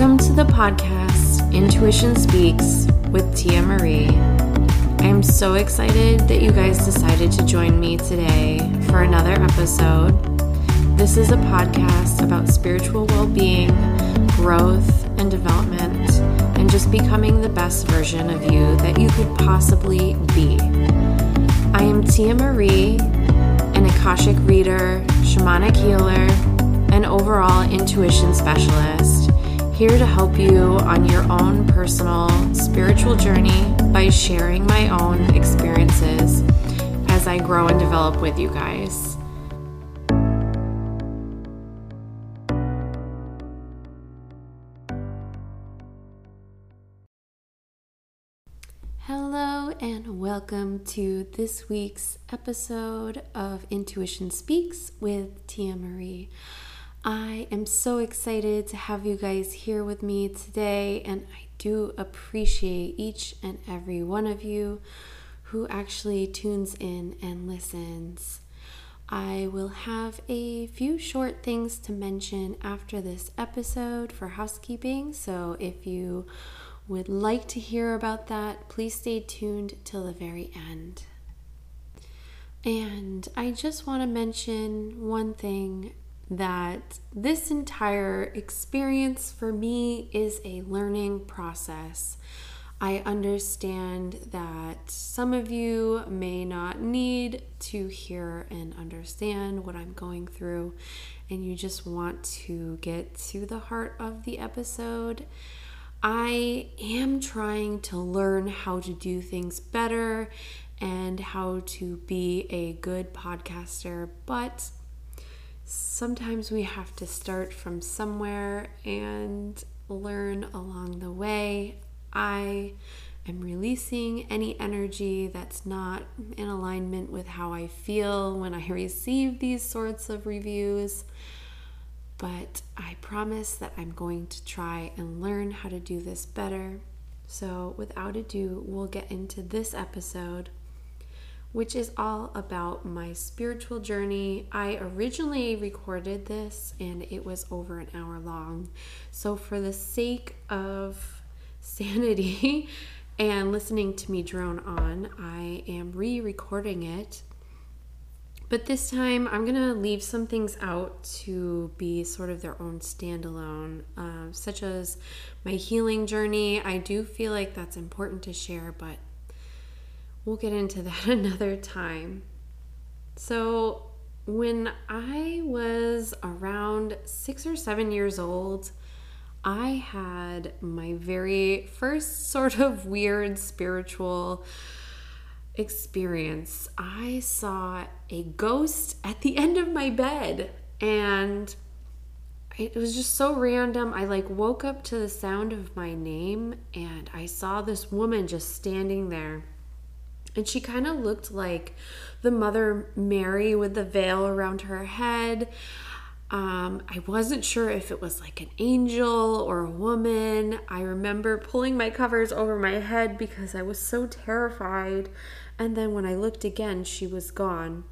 Welcome to the podcast Intuition Speaks with Tia Marie. I am so excited that you guys decided to join me today for another episode. This is a podcast about spiritual well being, growth, and development, and just becoming the best version of you that you could possibly be. I am Tia Marie, an Akashic reader, shamanic healer, and overall intuition specialist, here to help you on your own personal spiritual journey by sharing my own experiences as I grow and develop with you guys. Hello, and welcome to this week's episode of Intuition Speaks with Tia Marie. I am so excited to have you guys here with me today, and I do appreciate each and every one of you who actually tunes in and listens. I will have a few short things to mention after this episode for housekeeping, so if you would like to hear about that, please stay tuned till the very end. And I just want to mention one thing that this entire experience for me is a learning process. I understand that some of you may not need to hear and understand what I'm going through, and you just want to get to the heart of the episode. I am trying to learn how to do things better and how to be a good podcaster, but sometimes we have to start from somewhere and learn along the way. I am releasing any energy that's not in alignment with how I feel when I receive these sorts of reviews but I promise that I'm going to try and learn how to do this better. So, without ado, we'll get into this episode, which is all about my spiritual journey. I originally recorded this and it was over an hour long. So, for the sake of sanity and listening to me drone on, I am re recording it but this time, I'm going to leave some things out to be sort of their own standalone, uh, such as my healing journey. I do feel like that's important to share, but we'll get into that another time. So, when I was around six or seven years old, I had my very first sort of weird spiritual experience, I saw a ghost at the end of my bed and it was just so random. I like woke up to the sound of my name and I saw this woman just standing there. And she kind of looked like the Mother Mary with the veil around her head. Um, I wasn't sure if it was like an angel or a woman. I remember pulling my covers over my head because I was so terrified. And then when I looked again, she was gone.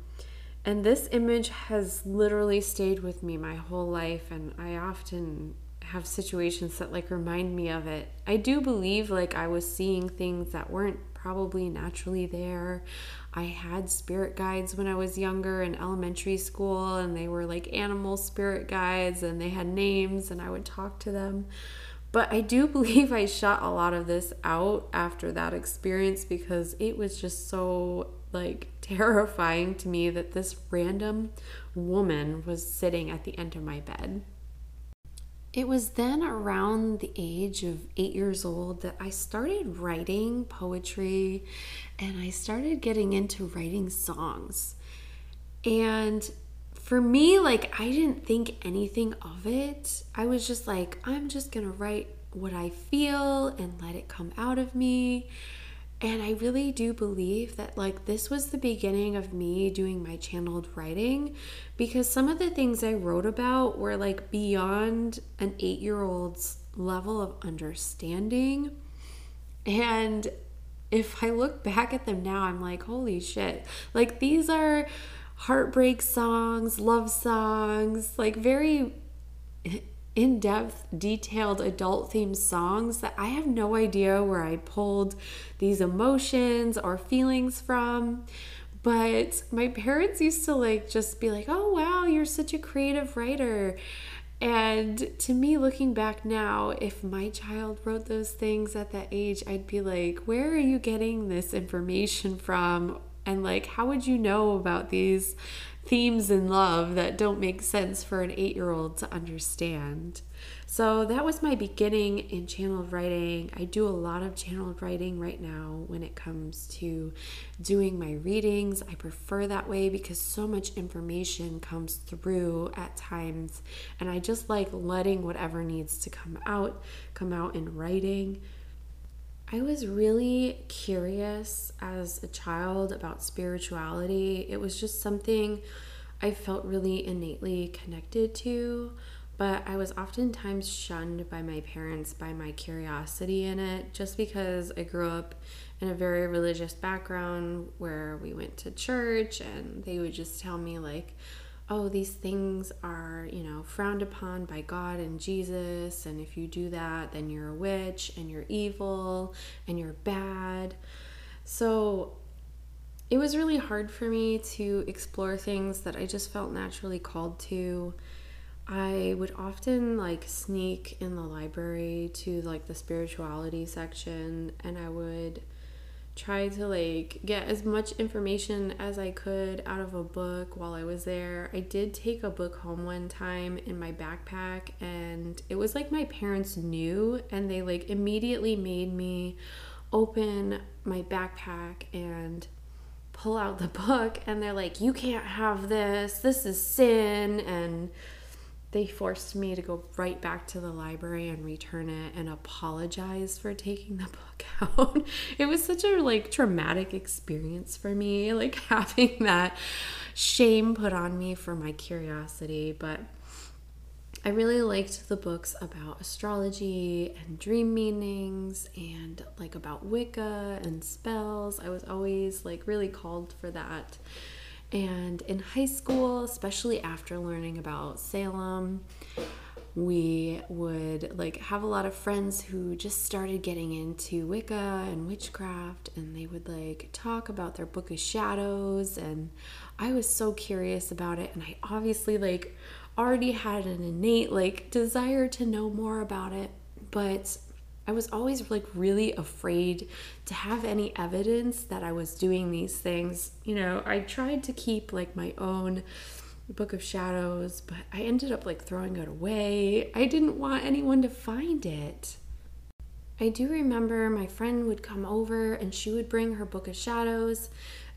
And this image has literally stayed with me my whole life, and I often have situations that like remind me of it. I do believe like I was seeing things that weren't probably naturally there. I had spirit guides when I was younger in elementary school, and they were like animal spirit guides, and they had names, and I would talk to them. But I do believe I shut a lot of this out after that experience because it was just so like terrifying to me that this random woman was sitting at the end of my bed. It was then around the age of eight years old that I started writing poetry and I started getting into writing songs. And for me, like, I didn't think anything of it. I was just like, I'm just gonna write what I feel and let it come out of me. And I really do believe that, like, this was the beginning of me doing my channeled writing because some of the things I wrote about were like beyond an eight year old's level of understanding. And if I look back at them now, I'm like, holy shit. Like, these are heartbreak songs, love songs, like very in depth, detailed adult themed songs that I have no idea where I pulled these emotions or feelings from. But my parents used to like just be like, oh wow, you're such a creative writer. And to me, looking back now, if my child wrote those things at that age, I'd be like, where are you getting this information from? And like, how would you know about these themes in love that don't make sense for an eight year old to understand. So that was my beginning in channeled writing. I do a lot of channeled writing right now when it comes to doing my readings. I prefer that way because so much information comes through at times, and I just like letting whatever needs to come out come out in writing. I was really curious as a child about spirituality. It was just something I felt really innately connected to, but I was oftentimes shunned by my parents by my curiosity in it just because I grew up in a very religious background where we went to church and they would just tell me, like, oh, these things are, you know, frowned upon by God and Jesus. And if you do that, then you're a witch and you're evil and you're bad. So it was really hard for me to explore things that I just felt naturally called to. I would often like sneak in the library to like the spirituality section and I would try to like get as much information as I could out of a book while I was there. I did take a book home one time in my backpack and it was like my parents knew and they like immediately made me open my backpack and pull out the book and they're like, "You can't have this. This is sin." And they forced me to go right back to the library and return it and apologize for taking the book out. it was such a like traumatic experience for me, like having that shame put on me for my curiosity, but I really liked the books about astrology and dream meanings and like about Wicca and spells. I was always like really called for that. And in high school, especially after learning about Salem, we would like have a lot of friends who just started getting into Wicca and witchcraft and they would like talk about their book of shadows and I was so curious about it and I obviously like already had an innate like desire to know more about it, but I was always like really afraid to have any evidence that I was doing these things. You know, I tried to keep like my own book of shadows, but I ended up like throwing it away. I didn't want anyone to find it. I do remember my friend would come over and she would bring her book of shadows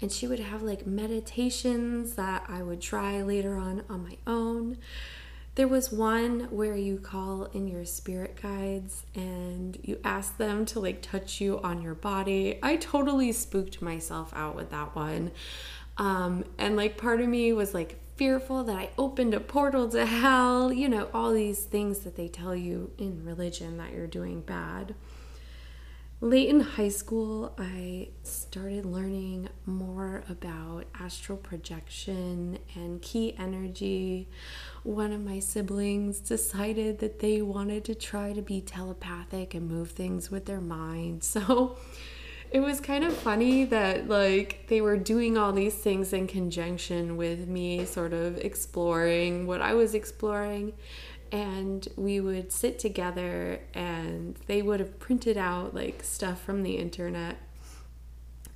and she would have like meditations that I would try later on on my own. There was one where you call in your spirit guides and you ask them to like touch you on your body. I totally spooked myself out with that one. Um, and like part of me was like fearful that I opened a portal to hell, you know, all these things that they tell you in religion that you're doing bad. Late in high school, I started learning more about astral projection and ki energy. One of my siblings decided that they wanted to try to be telepathic and move things with their mind. So it was kind of funny that like they were doing all these things in conjunction with me sort of exploring what I was exploring and we would sit together and they would have printed out like stuff from the internet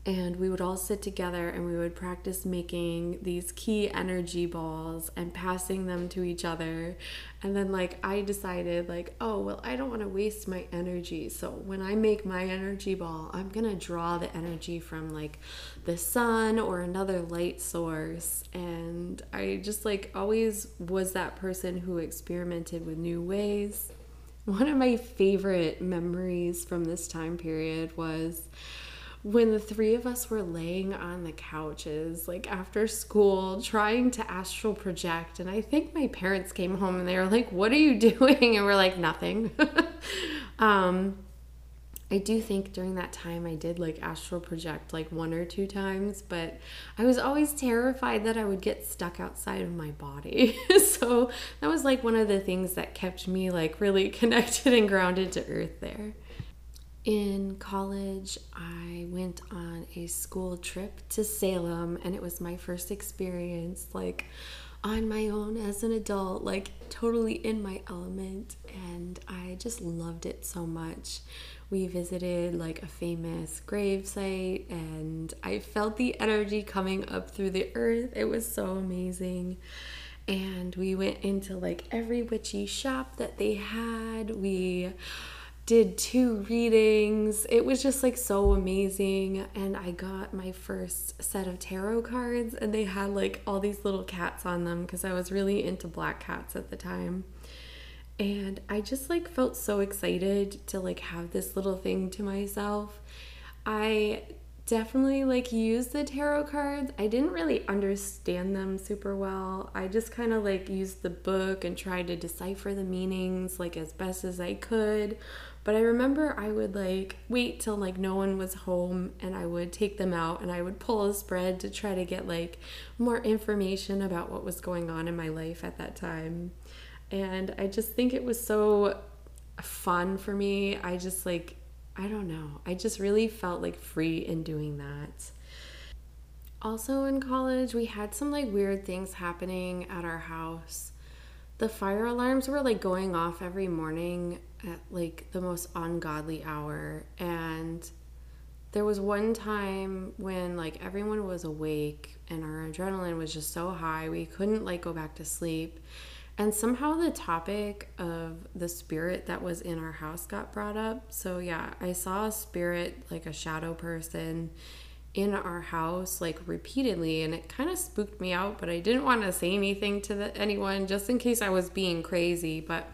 and we would all sit together and we would practice making these ki energy balls and passing them to each other. And then like i decided like oh well i don't want to waste my energy. So when i make my energy ball i'm going to draw the energy from like the sun or another light source. And i just like always was that person who experimented with new ways. One of my favorite memories from this time period was when the three of us were laying on the couches, like after school, trying to astral project. And I think my parents came home and they were like, What are you doing? And we're like, Nothing. um, I do think during that time I did like astral project like one or two times, but I was always terrified that I would get stuck outside of my body. so that was like one of the things that kept me like really connected and grounded to earth there. In college, I went on a school trip to Salem and it was my first experience like on my own as an adult, like totally in my element and I just loved it so much we visited like a famous grave site and I felt the energy coming up through the earth. It was so amazing. And we went into like every witchy shop that they had. We did two readings. It was just like so amazing. And I got my first set of tarot cards, and they had like all these little cats on them because I was really into black cats at the time and I just like felt so excited to like have this little thing to myself. I definitely like used the tarot cards. I didn't really understand them super well. I just kind of like used the book and tried to decipher the meanings like as best as I could. But I remember I would like wait till like no one was home and I would take them out and I would pull a spread to try to get like more information about what was going on in my life at that time. And I just think it was so fun for me. I just like, I don't know. I just really felt like free in doing that. Also in college, we had some like weird things happening at our house. The fire alarms were like going off every morning at like the most ungodly hour. And there was one time when like everyone was awake and our adrenaline was just so high, we couldn't like go back to sleep. And somehow the topic of the spirit that was in our house got brought up. So, yeah, I saw a spirit, like a shadow person, in our house like repeatedly and it kind of spooked me out but i didn't want to say anything to the, anyone just in case i was being crazy but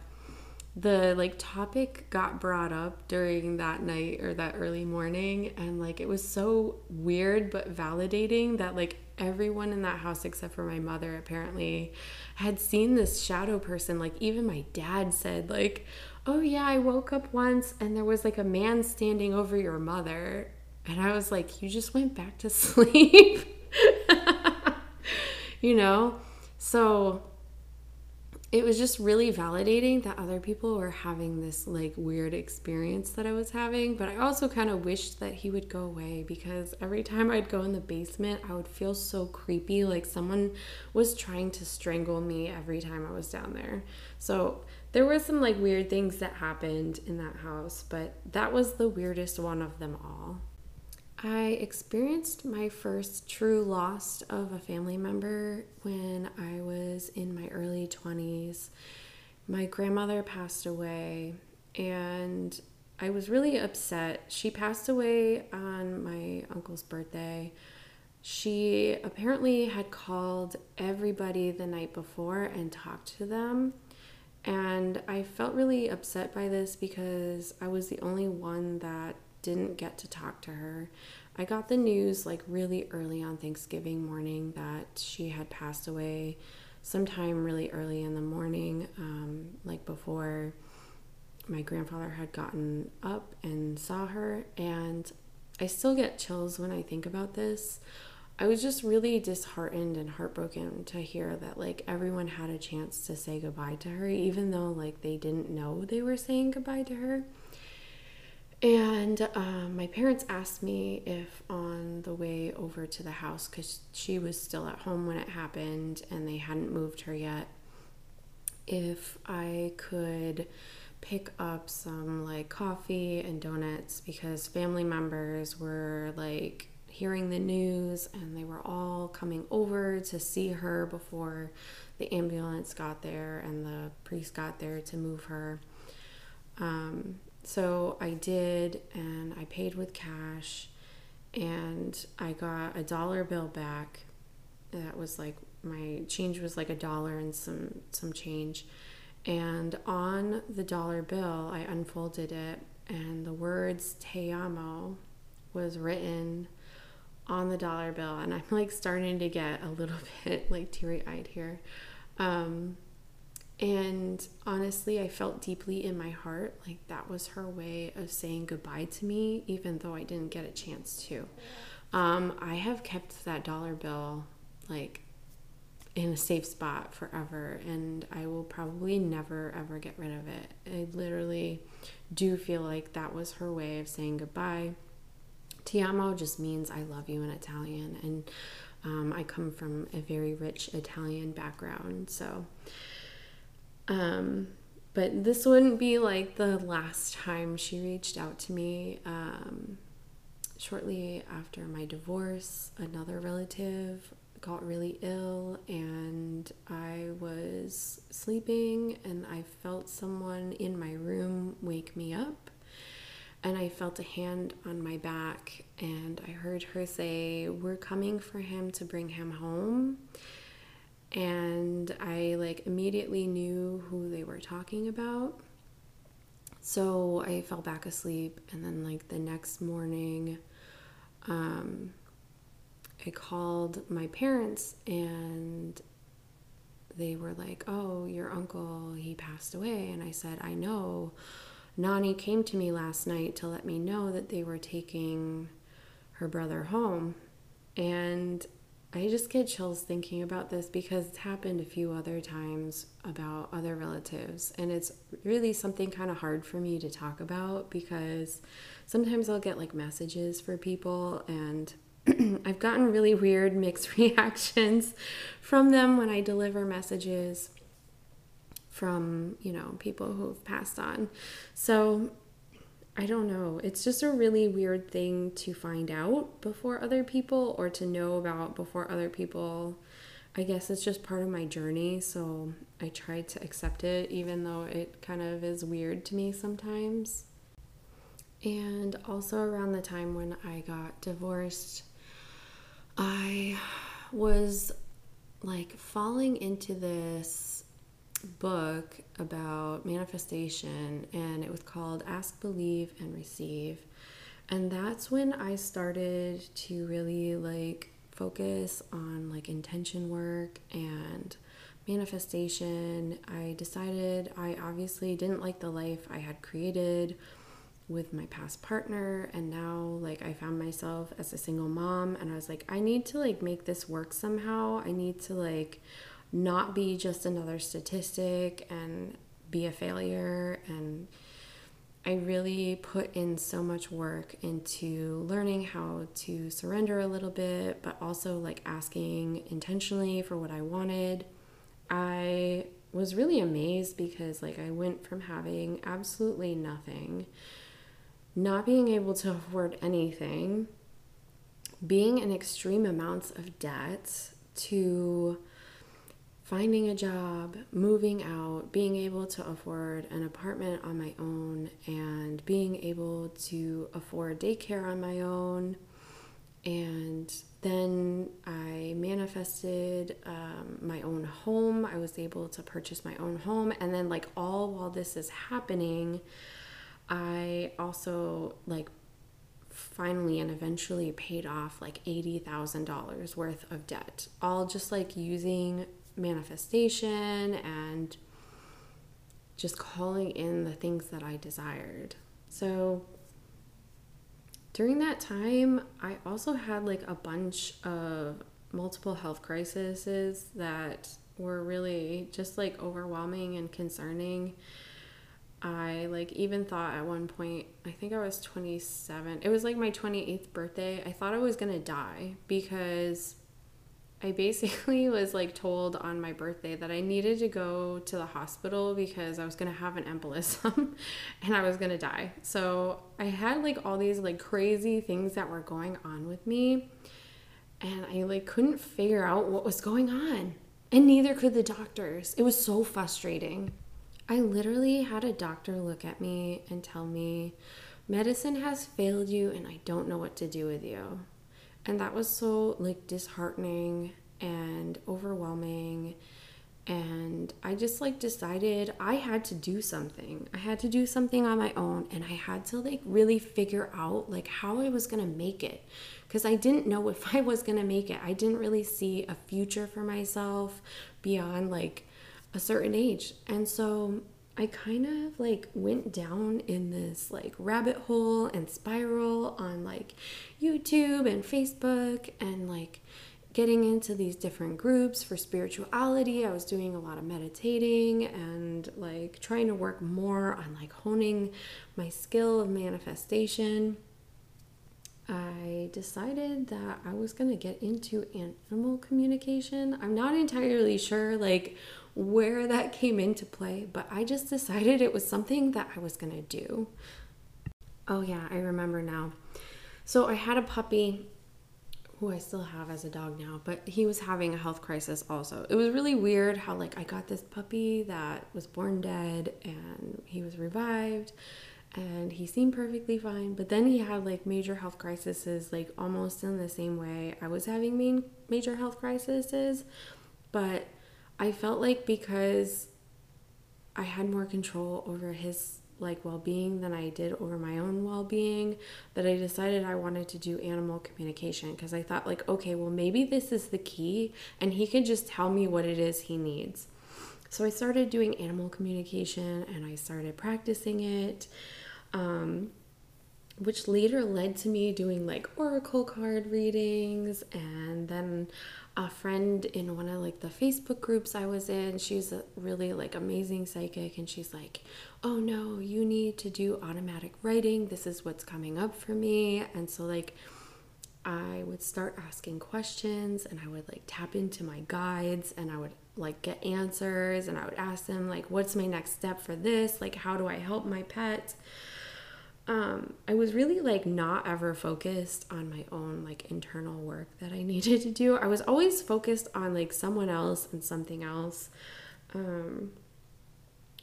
the like topic got brought up during that night or that early morning and like it was so weird but validating that like everyone in that house except for my mother apparently had seen this shadow person. Like even my dad said like oh yeah i woke up once and there was like a man standing over your mother. And i was like you just went back to sleep. You know? So it was just really validating that other people were having this like weird experience that I was having. But I also kind of wished that he would go away because every time I'd go in the basement, I would feel so creepy, like someone was trying to strangle me every time I was down there. So there were some like weird things that happened in that house, but that was the weirdest one of them all. I experienced my first true loss of a family member when I was in my early 20s. My grandmother passed away, and I was really upset. She passed away on my uncle's birthday. She apparently had called everybody the night before and talked to them. And I felt really upset by this because I was the only one that didn't get to talk to her. I got the news like really early on Thanksgiving morning that she had passed away sometime really early in the morning, um, like before my grandfather had gotten up and saw her. And I still get chills when I think about this. I was just really disheartened and heartbroken to hear that like everyone had a chance to say goodbye to her, even though like they didn't know they were saying goodbye to her. And um, my parents asked me if on the way over to the house, because she was still at home when it happened and they hadn't moved her yet, if I could pick up some like coffee and donuts because family members were like hearing the news and they were all coming over to see her before the ambulance got there and the priest got there to move her. Um, so I did, and I paid with cash, and I got a dollar bill back. That was like my change was like a dollar and some some change. And on the dollar bill, I unfolded it, and the words "Te amo" was written on the dollar bill, and I'm like starting to get a little bit like teary eyed here. Um, And honestly, I felt deeply in my heart like that was her way of saying goodbye to me, even though I didn't get a chance to. Um, I have kept that dollar bill like in a safe spot forever, and I will probably never ever get rid of it. I literally do feel like that was her way of saying goodbye. Ti amo just means I love you in Italian, and um, I come from a very rich Italian background, so. Um, but this wouldn't be like the last time she reached out to me. Um, shortly after my divorce, another relative got really ill, and I was sleeping, and I felt someone in my room wake me up. And I felt a hand on my back, and I heard her say, We're coming for him to bring him home and I like immediately knew who they were talking about. So I fell back asleep, and then like the next morning, um, I called my parents, and they were like, "Oh, your uncle, he passed away," and I said, "I know." Nani came to me last night to let me know that they were taking her brother home, and I just get chills thinking about this because it's happened a few other times about other relatives. And it's really something kind of hard for me to talk about because sometimes I'll get like messages for people and I've gotten really weird mixed reactions from them when I deliver messages from, you know, people who've passed on. So I don't know. It's just a really weird thing to find out before other people or to know about before other people. I guess it's just part of my journey, so I try to accept it even though it kind of is weird to me sometimes. And also around the time when I got divorced, I was like falling into this book about manifestation and it was called Ask, Believe, and Receive. And that's when I started to really like focus on like intention work and manifestation. I decided I obviously didn't like the life I had created with my past partner and now like I found myself as a single mom and I was like I need to like make this work somehow. I need to like not be just another statistic and be a failure. And I really put in so much work into learning how to surrender a little bit, but also like asking intentionally for what I wanted. I was really amazed because like I went from having absolutely nothing, not being able to afford anything, being in extreme amounts of debt to finding a job, moving out, being able to afford an apartment on my own, and being able to afford daycare on my own. And then I manifested um, my own home. I was able to purchase my own home. And then, like, all while this is happening, I also, like, finally and eventually paid off like $80,000 worth of debt, all just like using manifestation and just calling in the things that I desired. So during that time, I also had like a bunch of multiple health crises that were really just like overwhelming and concerning. I like even thought at one point, I think I was 27. It was like my 28th birthday. I thought I was going to die because I basically was like told on my birthday that I needed to go to the hospital because I was going to have an embolism and I was going to die. So I had like all these like crazy things that were going on with me and I like couldn't figure out what was going on. And neither could the doctors. It was so frustrating. I literally had a doctor look at me and tell me, medicine has failed you and I don't know what to do with you. And that was so like disheartening and overwhelming. And I just like decided I had to do something. I had to do something on my own and I had to like really figure out like how I was going to make it because I didn't know if I was going to make it. I didn't really see a future for myself beyond like a certain age. And so I kind of like went down in this like rabbit hole and spiral on like YouTube and Facebook and like getting into these different groups for spirituality. I was doing a lot of meditating and like trying to work more on like honing my skill of manifestation. I decided that I was going to get into animal communication. I'm not entirely sure like where that came into play, but I just decided it was something that I was going to do. Oh yeah, I remember now. So I had a puppy who I still have as a dog now, but he was having a health crisis also. It was really weird how like I got this puppy that was born dead and he was revived and he seemed perfectly fine, but then he had like major health crises like almost in the same way I was having main major health crises, but I felt like because I had more control over his like well-being than I did over my own well-being that I decided I wanted to do animal communication because I thought like okay well maybe this is the key and he can just tell me what it is he needs. So I started doing animal communication and I started practicing it um, which later led to me doing like oracle card readings and then a friend in one of like the Facebook groups I was in, she's a really like amazing psychic and she's like, "Oh no, you need to do automatic writing. This is what's coming up for me." And so like I would start asking questions and I would like tap into my guides and I would like get answers and I would ask them like what's my next step for this? Like how do I help my pet? Um, I was really like not ever focused on my own like internal work that I needed to do. I was always focused on like someone else and something else. Um,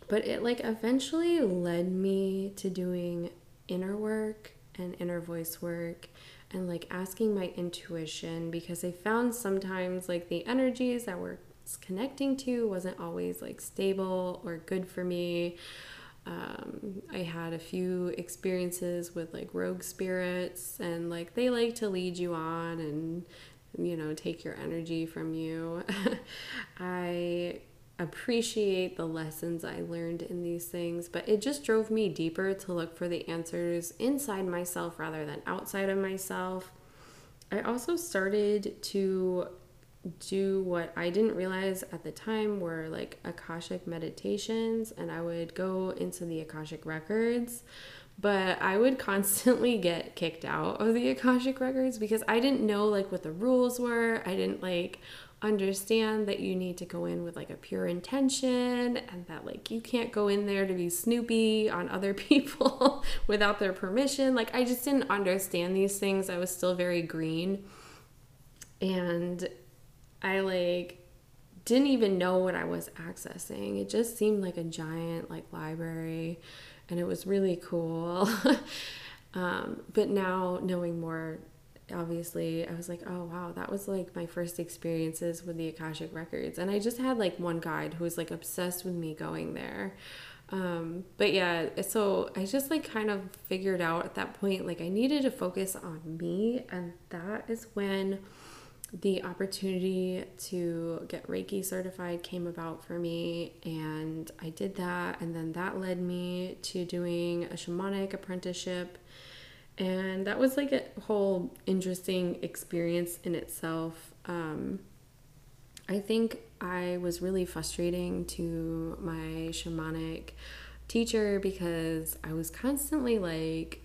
but it like eventually led me to doing inner work and inner voice work and like asking my intuition because I found sometimes like the energies that were connecting to wasn't always like stable or good for me. Um, I had a few experiences with like rogue spirits, and like they like to lead you on and you know take your energy from you. I appreciate the lessons I learned in these things, but it just drove me deeper to look for the answers inside myself rather than outside of myself. I also started to do what I didn't realize at the time were like Akashic meditations, and I would go into the Akashic records. But I would constantly get kicked out of the Akashic records because I didn't know like what the rules were. I didn't like understand that you need to go in with like a pure intention and that like you can't go in there to be snoopy on other people without their permission. Like I just didn't understand these things. I was still very green. And I like didn't even know what I was accessing. It just seemed like a giant like library and it was really cool. um, but now knowing more obviously I was like, oh wow, that was like my first experiences with the Akashic records. And I just had like one guide who was like obsessed with me going there. Um, but yeah, so I just like kind of figured out at that point like I needed to focus on me and that is when the opportunity to get Reiki certified came about for me, and I did that. And then that led me to doing a shamanic apprenticeship. And that was like a whole interesting experience in itself. Um, I think I was really frustrating to my shamanic teacher because I was constantly like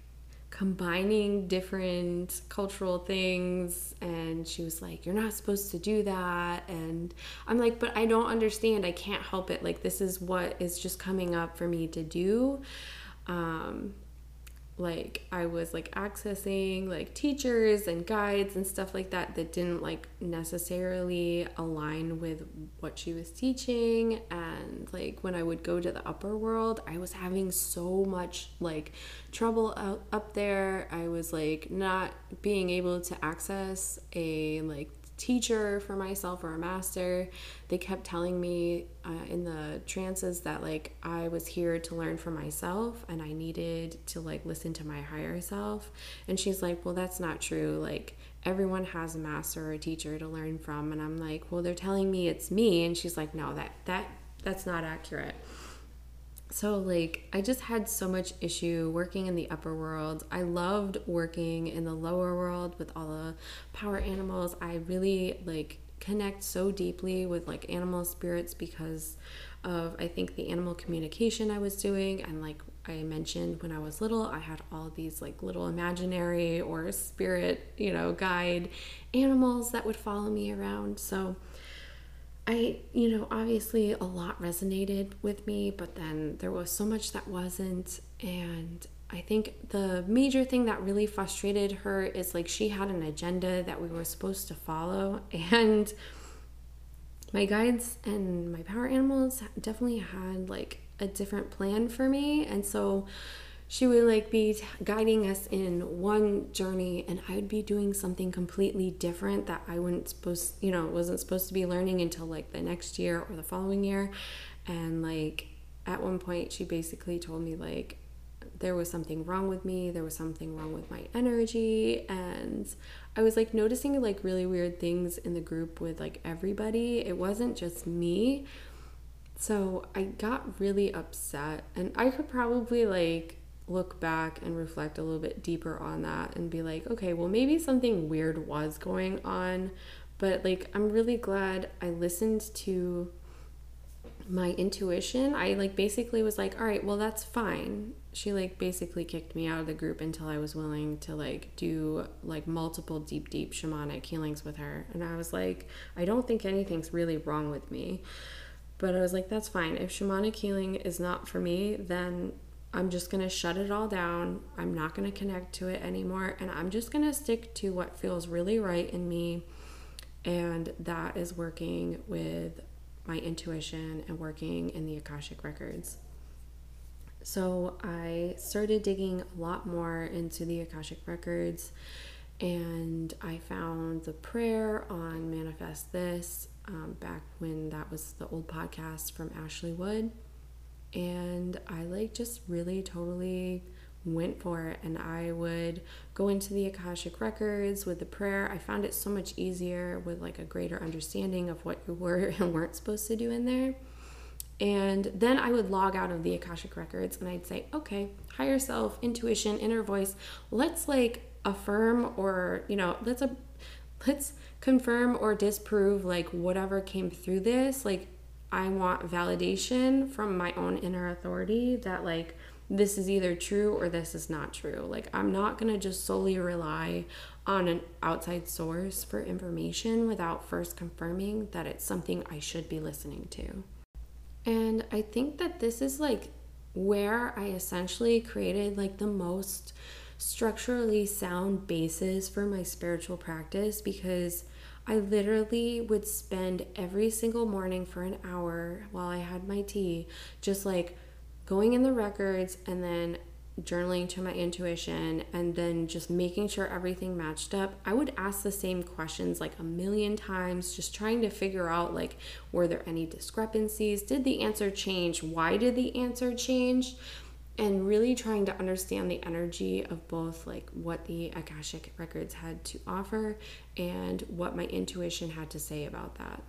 combining different cultural things and she was like you're not supposed to do that and i'm like but i don't understand. I can't help it. Like this is what is just coming up for me to do. Um, like I was like accessing like teachers and guides and stuff like that that didn't like necessarily align with what she was teaching. And like when I would go to the upper world I was having so much like trouble out, up there. I was like not being able to access a like teacher for myself or a master. They kept telling me uh, in the trances that like I was here to learn for myself and I needed to like listen to my higher self. And she's like, "Well, that's not true. Like everyone has a master or a teacher to learn from." And I'm like, "Well, they're telling me it's me." And she's like, "No, that that that's not accurate. So, like, I just had so much issue working in the upper world. I loved working in the lower world with all the power animals. I really, like, connect so deeply with, like, animal spirits because of, I think, the animal communication I was doing. And, like, I mentioned when I was little, I had all these, like, little imaginary or spirit, you know, guide animals that would follow me around. So, I, you know, obviously a lot resonated with me, but then there was so much that wasn't. And I think the major thing that really frustrated her is like she had an agenda that we were supposed to follow. And my guides and my power animals definitely had like a different plan for me. And so she would like be guiding us in one journey and I would be doing something completely different that I wouldn't supposed you know wasn't supposed to be learning until like the next year or the following year. And like at one point she basically told me like there was something wrong with me there was something wrong with my energy and I was like noticing like really weird things in the group with like everybody. It wasn't just me. So I got really upset and I could probably like look back and reflect a little bit deeper on that and be like, okay, well, maybe something weird was going on, but like, I'm really glad I listened to my intuition. I like basically was like, all right, well, that's fine. She like basically kicked me out of the group until I was willing to like do like multiple deep, deep shamanic healings with her. And I was like, I don't think anything's really wrong with me. But I was like, that's fine. If shamanic healing is not for me, then I'm just going to shut it all down. I'm not going to connect to it anymore. And I'm just going to stick to what feels really right in me. And that is working with my intuition and working in the Akashic Records. So I started digging a lot more into the Akashic Records. And I found the prayer on Manifest This um, back when that was the old podcast from Ashley Wood and I like just really totally went for it and I would go into the Akashic records with the prayer. I found it so much easier with like a greater understanding of what you were and weren't supposed to do in there. And then I would log out of the Akashic records and I'd say, okay, higher self, intuition, inner voice, let's like affirm or, you know, let's a let's confirm or disprove like whatever came through this. Like I want validation from my own inner authority that, like, this is either true or this is not true. Like, I'm not to just solely rely on an outside source for information without first confirming that it's something I should be listening to. And I think that this is like where I essentially created like the most structurally sound basis for my spiritual practice because I literally would spend every single morning for an hour while I had my tea, just like going in the records and then journaling to my intuition and then just making sure everything matched up. I would ask the same questions like a million times, just trying to figure out like, were there any discrepancies? Did the answer change? Why did the answer change? And really trying to understand the energy of both like what the akashic records had to offer and what my intuition had to say about that.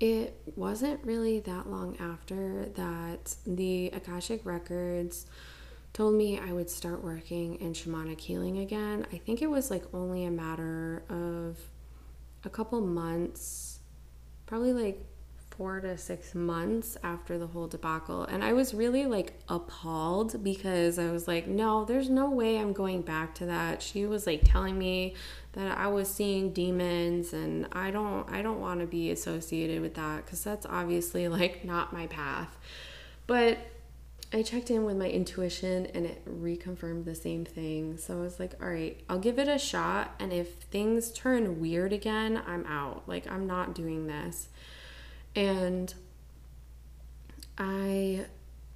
It wasn't really that long after that the akashic records told me i would start working in shamanic healing again. I think it was like only a matter of a couple months probably like four to six months after the whole debacle. And I was really like appalled because I was like, no, there's no way I'm going back to that. She was like telling me that I was seeing demons and I don't I don't want to be associated with that cuz that's obviously like not my path. But I checked in with my intuition and it reconfirmed the same thing. So I was like, all right, I'll give it a shot. And if things turn weird again, I'm out. Like, I'm not doing this. And I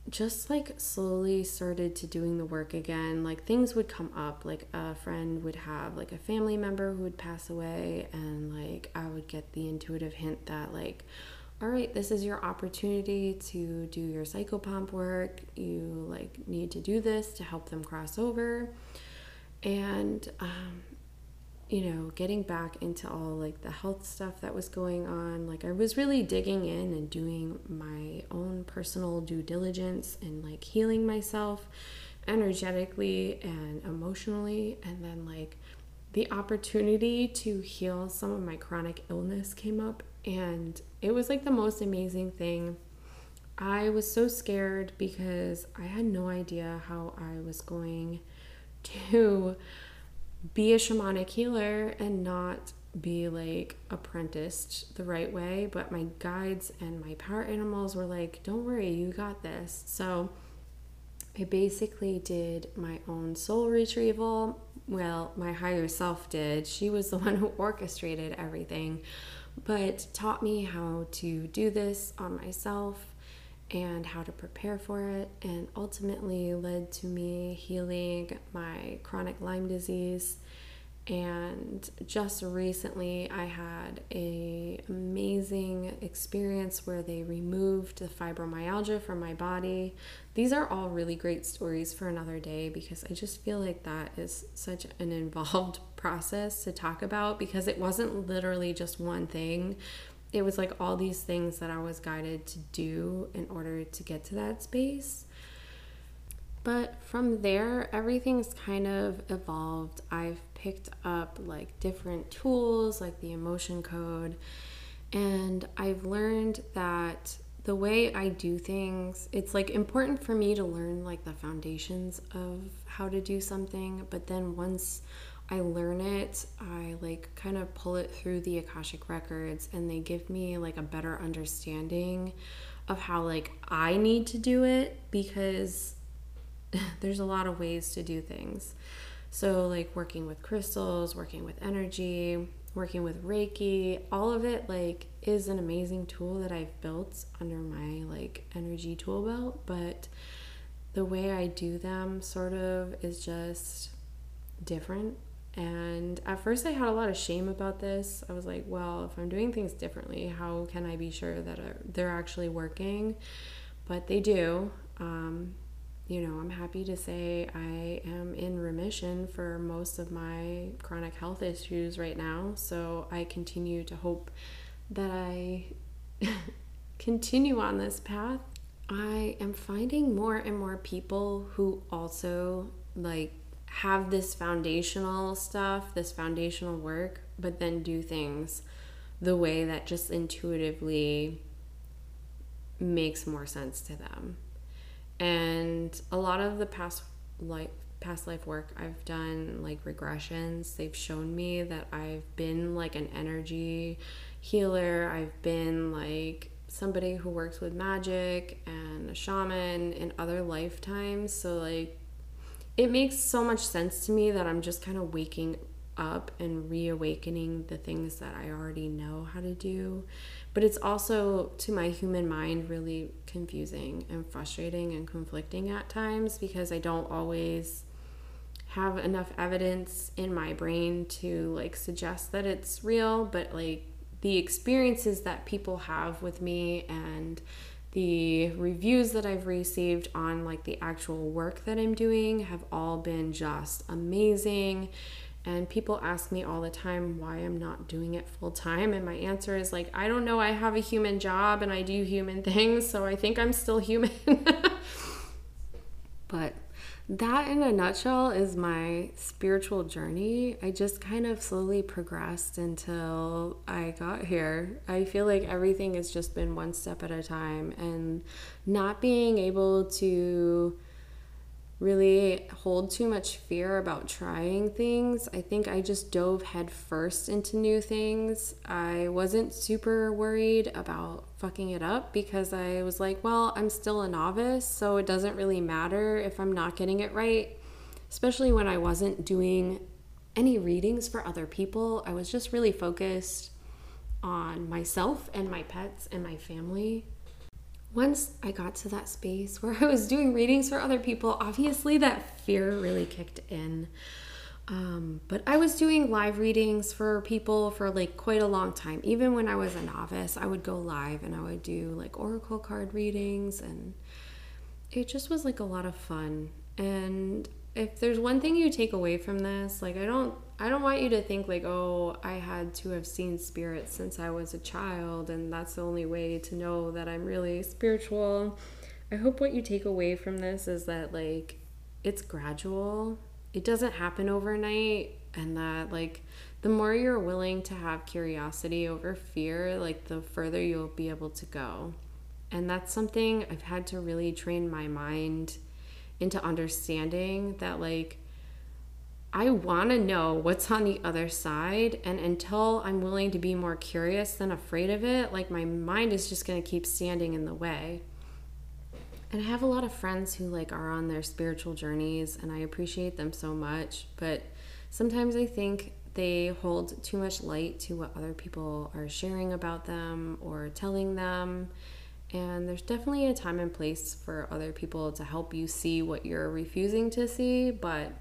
just like slowly started to doing the work again. Like things would come up, like a friend would have like a family member who would pass away, and like I would get the intuitive hint that, like, all right, this is your opportunity to do your psychopomp work. You like need to do this to help them cross over. And um, you know, getting back into all like the health stuff that was going on, like I was really digging in and doing my own personal due diligence and like healing myself energetically and emotionally. And then, like, the opportunity to heal some of my chronic illness came up, and it was like the most amazing thing. I was so scared because I had no idea how I was going to be a shamanic healer and not be like apprenticed the right way. But my guides and my power animals were like, don't worry, you got this. So I basically did my own soul retrieval. Well, my higher self did. She was the one who orchestrated everything, but taught me how to do this on myself and how to prepare for it, and ultimately led to me healing my chronic Lyme disease. And just recently, I had a amazing experience where they removed the fibromyalgia from my body. These are all really great stories for another day because I just feel like that is such an involved process to talk about because it wasn't literally just one thing it was like all these things that I was guided to do in order to get to that space. But from there, everything's kind of evolved. I've picked up like different tools like the emotion code, and I've learned that the way I do things, it's like important for me to learn like the foundations of how to do something, but then once I learn it, I like kind of pull it through the Akashic records and they give me like a better understanding of how like I need to do it because there's a lot of ways to do things. So like working with crystals, working with energy, working with Reiki, all of it like is an amazing tool that I've built under my like energy tool belt, but the way I do them sort of is just different and at first, I had a lot of shame about this. I was like, well, if I'm doing things differently, how can I be sure that they're actually working? But they do. Um, you know, I'm happy to say I am in remission for most of my chronic health issues right now. So I continue to hope that I continue on this path. I am finding more and more people who also like have this foundational stuff, this foundational work, but then do things the way that just intuitively makes more sense to them. And a lot of the past life past life work I've done like regressions, they've shown me that I've been like an energy healer. I've been like somebody who works with magic and a shaman in other lifetimes. So like it makes so much sense to me that I'm just kind of waking up and reawakening the things that I already know how to do. But it's also, to my human mind, really confusing and frustrating and conflicting at times because I don't always have enough evidence in my brain to like suggest that it's real, but like the experiences that people have with me and the reviews that I've received on like the actual work that I'm doing have all been just amazing. And people ask me all the time why I'm not doing it full time. And my answer is like, I don't know. I have a human job and I do human things. So I think I'm still human. but that in a nutshell is my spiritual journey. I just kind of slowly progressed until I got here. I feel like everything has just been one step at a time and not being able to really hold too much fear about trying things. I think I just dove headfirst into new things. I wasn't super worried about fucking it up because I was like, well, I'm still a novice, so it doesn't really matter if I'm not getting it right. Especially when I wasn't doing any readings for other people. I was just really focused on myself and my pets and my family once I got to that space where I was doing readings for other people, obviously that fear really kicked in. Um, but I was doing live readings for people for like quite a long time. Even when I was a novice, I would go live and I would do like oracle card readings, and it just was like a lot of fun. And if there's one thing you take away from this, like I don't I don't want you to think like, oh, I had to have seen spirits since I was a child, and that's the only way to know that I'm really spiritual. I hope what you take away from this is that, like, it's gradual, it doesn't happen overnight, and that, like, the more you're willing to have curiosity over fear, like, the further you'll be able to go. And that's something I've had to really train my mind into understanding that, like, I want to know what's on the other side. And until I'm willing to be more curious than afraid of it, like my mind is just going to keep standing in the way. And I have a lot of friends who like are on their spiritual journeys and I appreciate them so much, but sometimes I think they hold too much light to what other people are sharing about them or telling them. And there's definitely a time and place for other people to help you see what you're refusing to see, but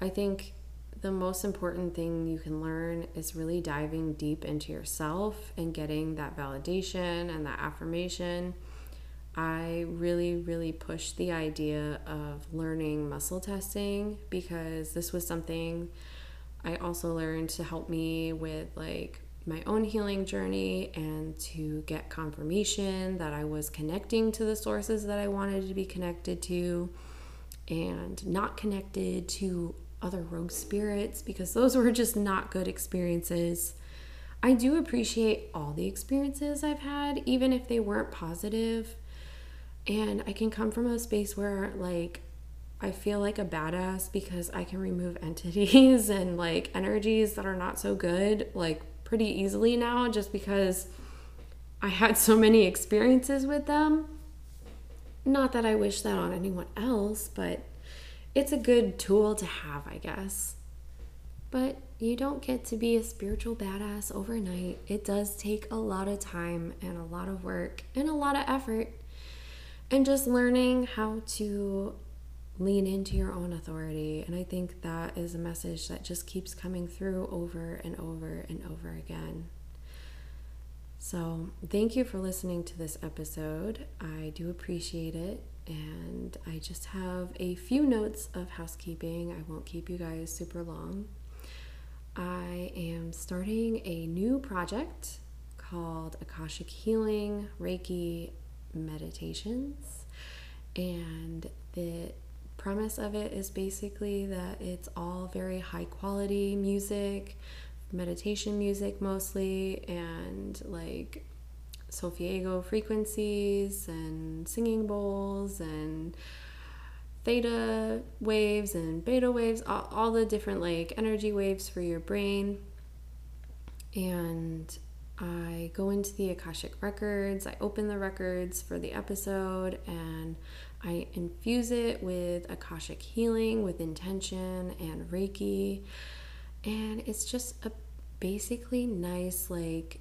I think the most important thing you can learn is really diving deep into yourself and getting that validation and that affirmation. I really, really pushed the idea of learning muscle testing because this was something I also learned to help me with like my own healing journey and to get confirmation that I was connecting to the sources that I wanted to be connected to and not connected to other rogue spirits because those were just not good experiences. I do appreciate all the experiences I've had, even if they weren't positive. And I can come from a space where, like, I feel like a badass because I can remove entities and like energies that are not so good, like, pretty easily now, just because I had so many experiences with them. Not that I wish that on anyone else, but it's a good tool to have, I guess. But you don't get to be a spiritual badass overnight. It does take a lot of time and a lot of work and a lot of effort. And just learning how to lean into your own authority. And I think that is a message that just keeps coming through over and over and over again. So, thank you for listening to this episode. I do appreciate it and I just have a few notes of housekeeping. I won't keep you guys super long. I am starting a new project called Akashic Healing Reiki Meditations, and the premise of it is basically that it's all very high quality music, meditation music mostly, and like solfeggio frequencies and singing bowls and theta waves and beta waves, all, all the different like energy waves for your brain. And I go into the Akashic records, I open the records for the episode, and I infuse it with Akashic healing with intention and Reiki. And it's just a basically nice, like,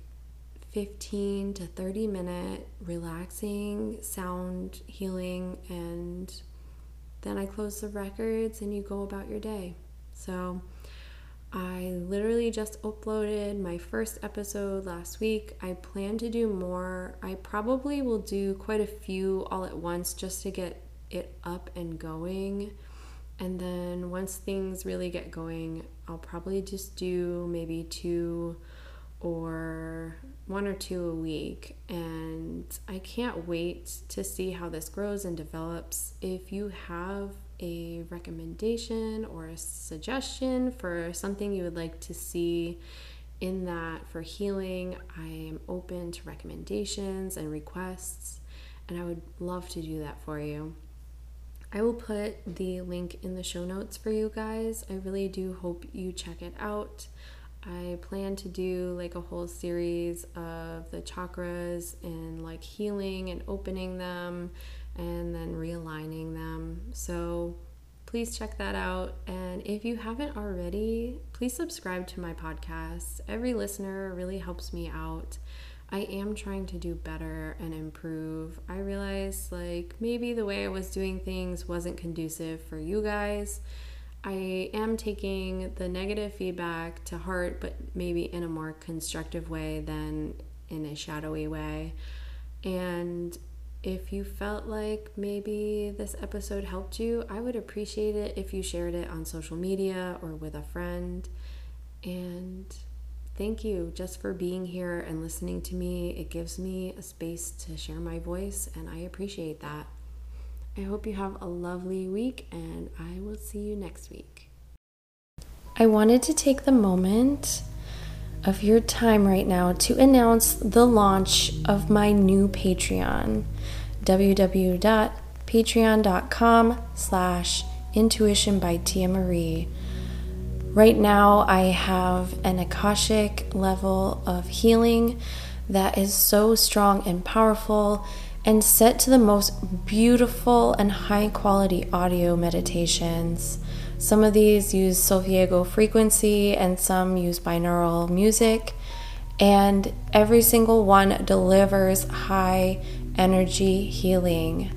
15 to 30 minute relaxing sound healing and then I close the records and you go about your day. So I literally just uploaded my first episode last week. I plan to do more. I probably will do quite a few all at once just to get it up and going. And then once things really get going, I'll probably just do maybe two or one or two a week. And I can't wait to see how this grows and develops. If you have a recommendation or a suggestion for something you would like to see in that for healing, I am open to recommendations and requests, and I would love to do that for you. I will put the link in the show notes for you guys. I really do hope you check it out. I plan to do like a whole series of the chakras and like healing and opening them and then realigning them. So please check that out. And if you haven't already, please subscribe to my podcast. Every listener really helps me out. I am trying to do better and improve. I realized like maybe the way I was doing things wasn't conducive for you guys. I am taking the negative feedback to heart, but maybe in a more constructive way than in a shadowy way. And if you felt like maybe this episode helped you, I would appreciate it if you shared it on social media or with a friend. And thank you just for being here and listening to me. It gives me a space to share my voice, and I appreciate that. I hope you have a lovely week, and I will see you next week. I wanted to take the moment of your time right now to announce the launch of my new Patreon www.patreon.com slash intuition by Tia Marie. Right now, I have an Akashic level of healing that is so strong and powerful and set to the most beautiful and high quality audio meditations. Some of these use Solfeggio frequency and some use binaural music, and every single one delivers high energy healing.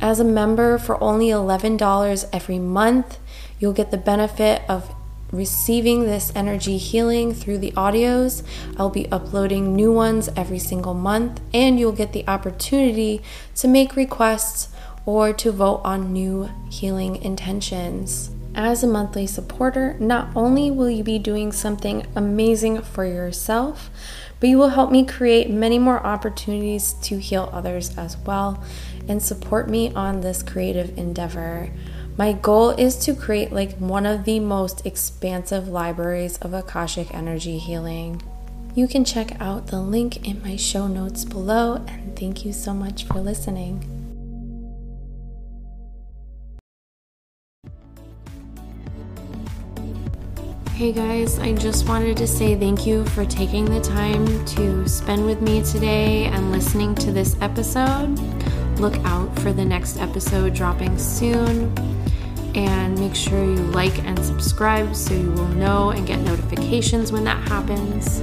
As a member, for only $11 every month, you'll get the benefit of receiving this energy healing through the audios. I'll be uploading new ones every single month, and you'll get the opportunity to make requests or to vote on new healing intentions. As a monthly supporter, not only will you be doing something amazing for yourself, but you will help me create many more opportunities to heal others as well and support me on this creative endeavor. My goal is to create like one of the most expansive libraries of Akashic energy healing. You can check out the link in my show notes below, and thank you so much for listening. Hey guys, I just wanted to say thank you for taking the time to spend with me today and listening to this episode. Look out for the next episode dropping soon and make sure you like and subscribe so you will know and get notifications when that happens.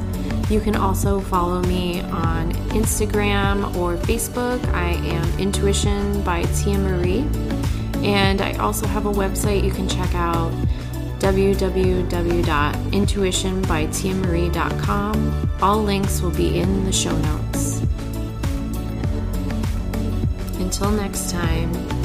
You can also follow me on Instagram or Facebook. I am Intuition by Tia Marie. And I also have a website you can check out www.intuitionbytiamarie.com. All links will be in the show notes. Until next time,